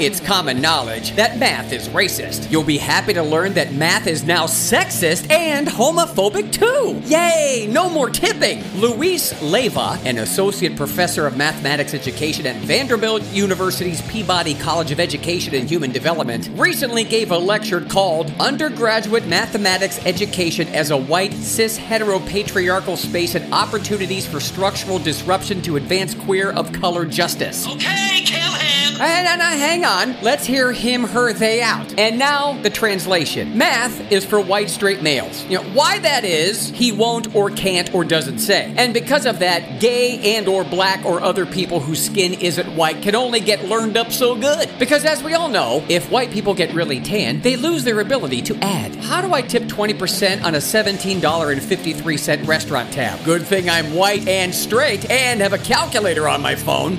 It's common knowledge that math is racist. You'll be happy to learn that math is now sexist and homophobic too. Yay! No more tipping! Luis Leyva, an associate professor of mathematics education at Vanderbilt University's Peabody College of Education and Human Development, recently gave a lecture called Undergraduate Mathematics Education as a White, Cis, Heteropatriarchal Space and Opportunities for Structural Disruption to Advance Queer of Color Justice. Okay, And, and, uh, hang on. Let's hear him, her, they out. And now the translation. Math is for white straight males. You know why that is, he won't or can't or doesn't say. And because of that, gay and or black or other people whose skin isn't white can only get learned up so good. Because as we all know, if white people get really tan, they lose their ability to add. How do I tip 20% on a $17.53 restaurant tab? Good thing I'm white and straight and have a calculator on my phone.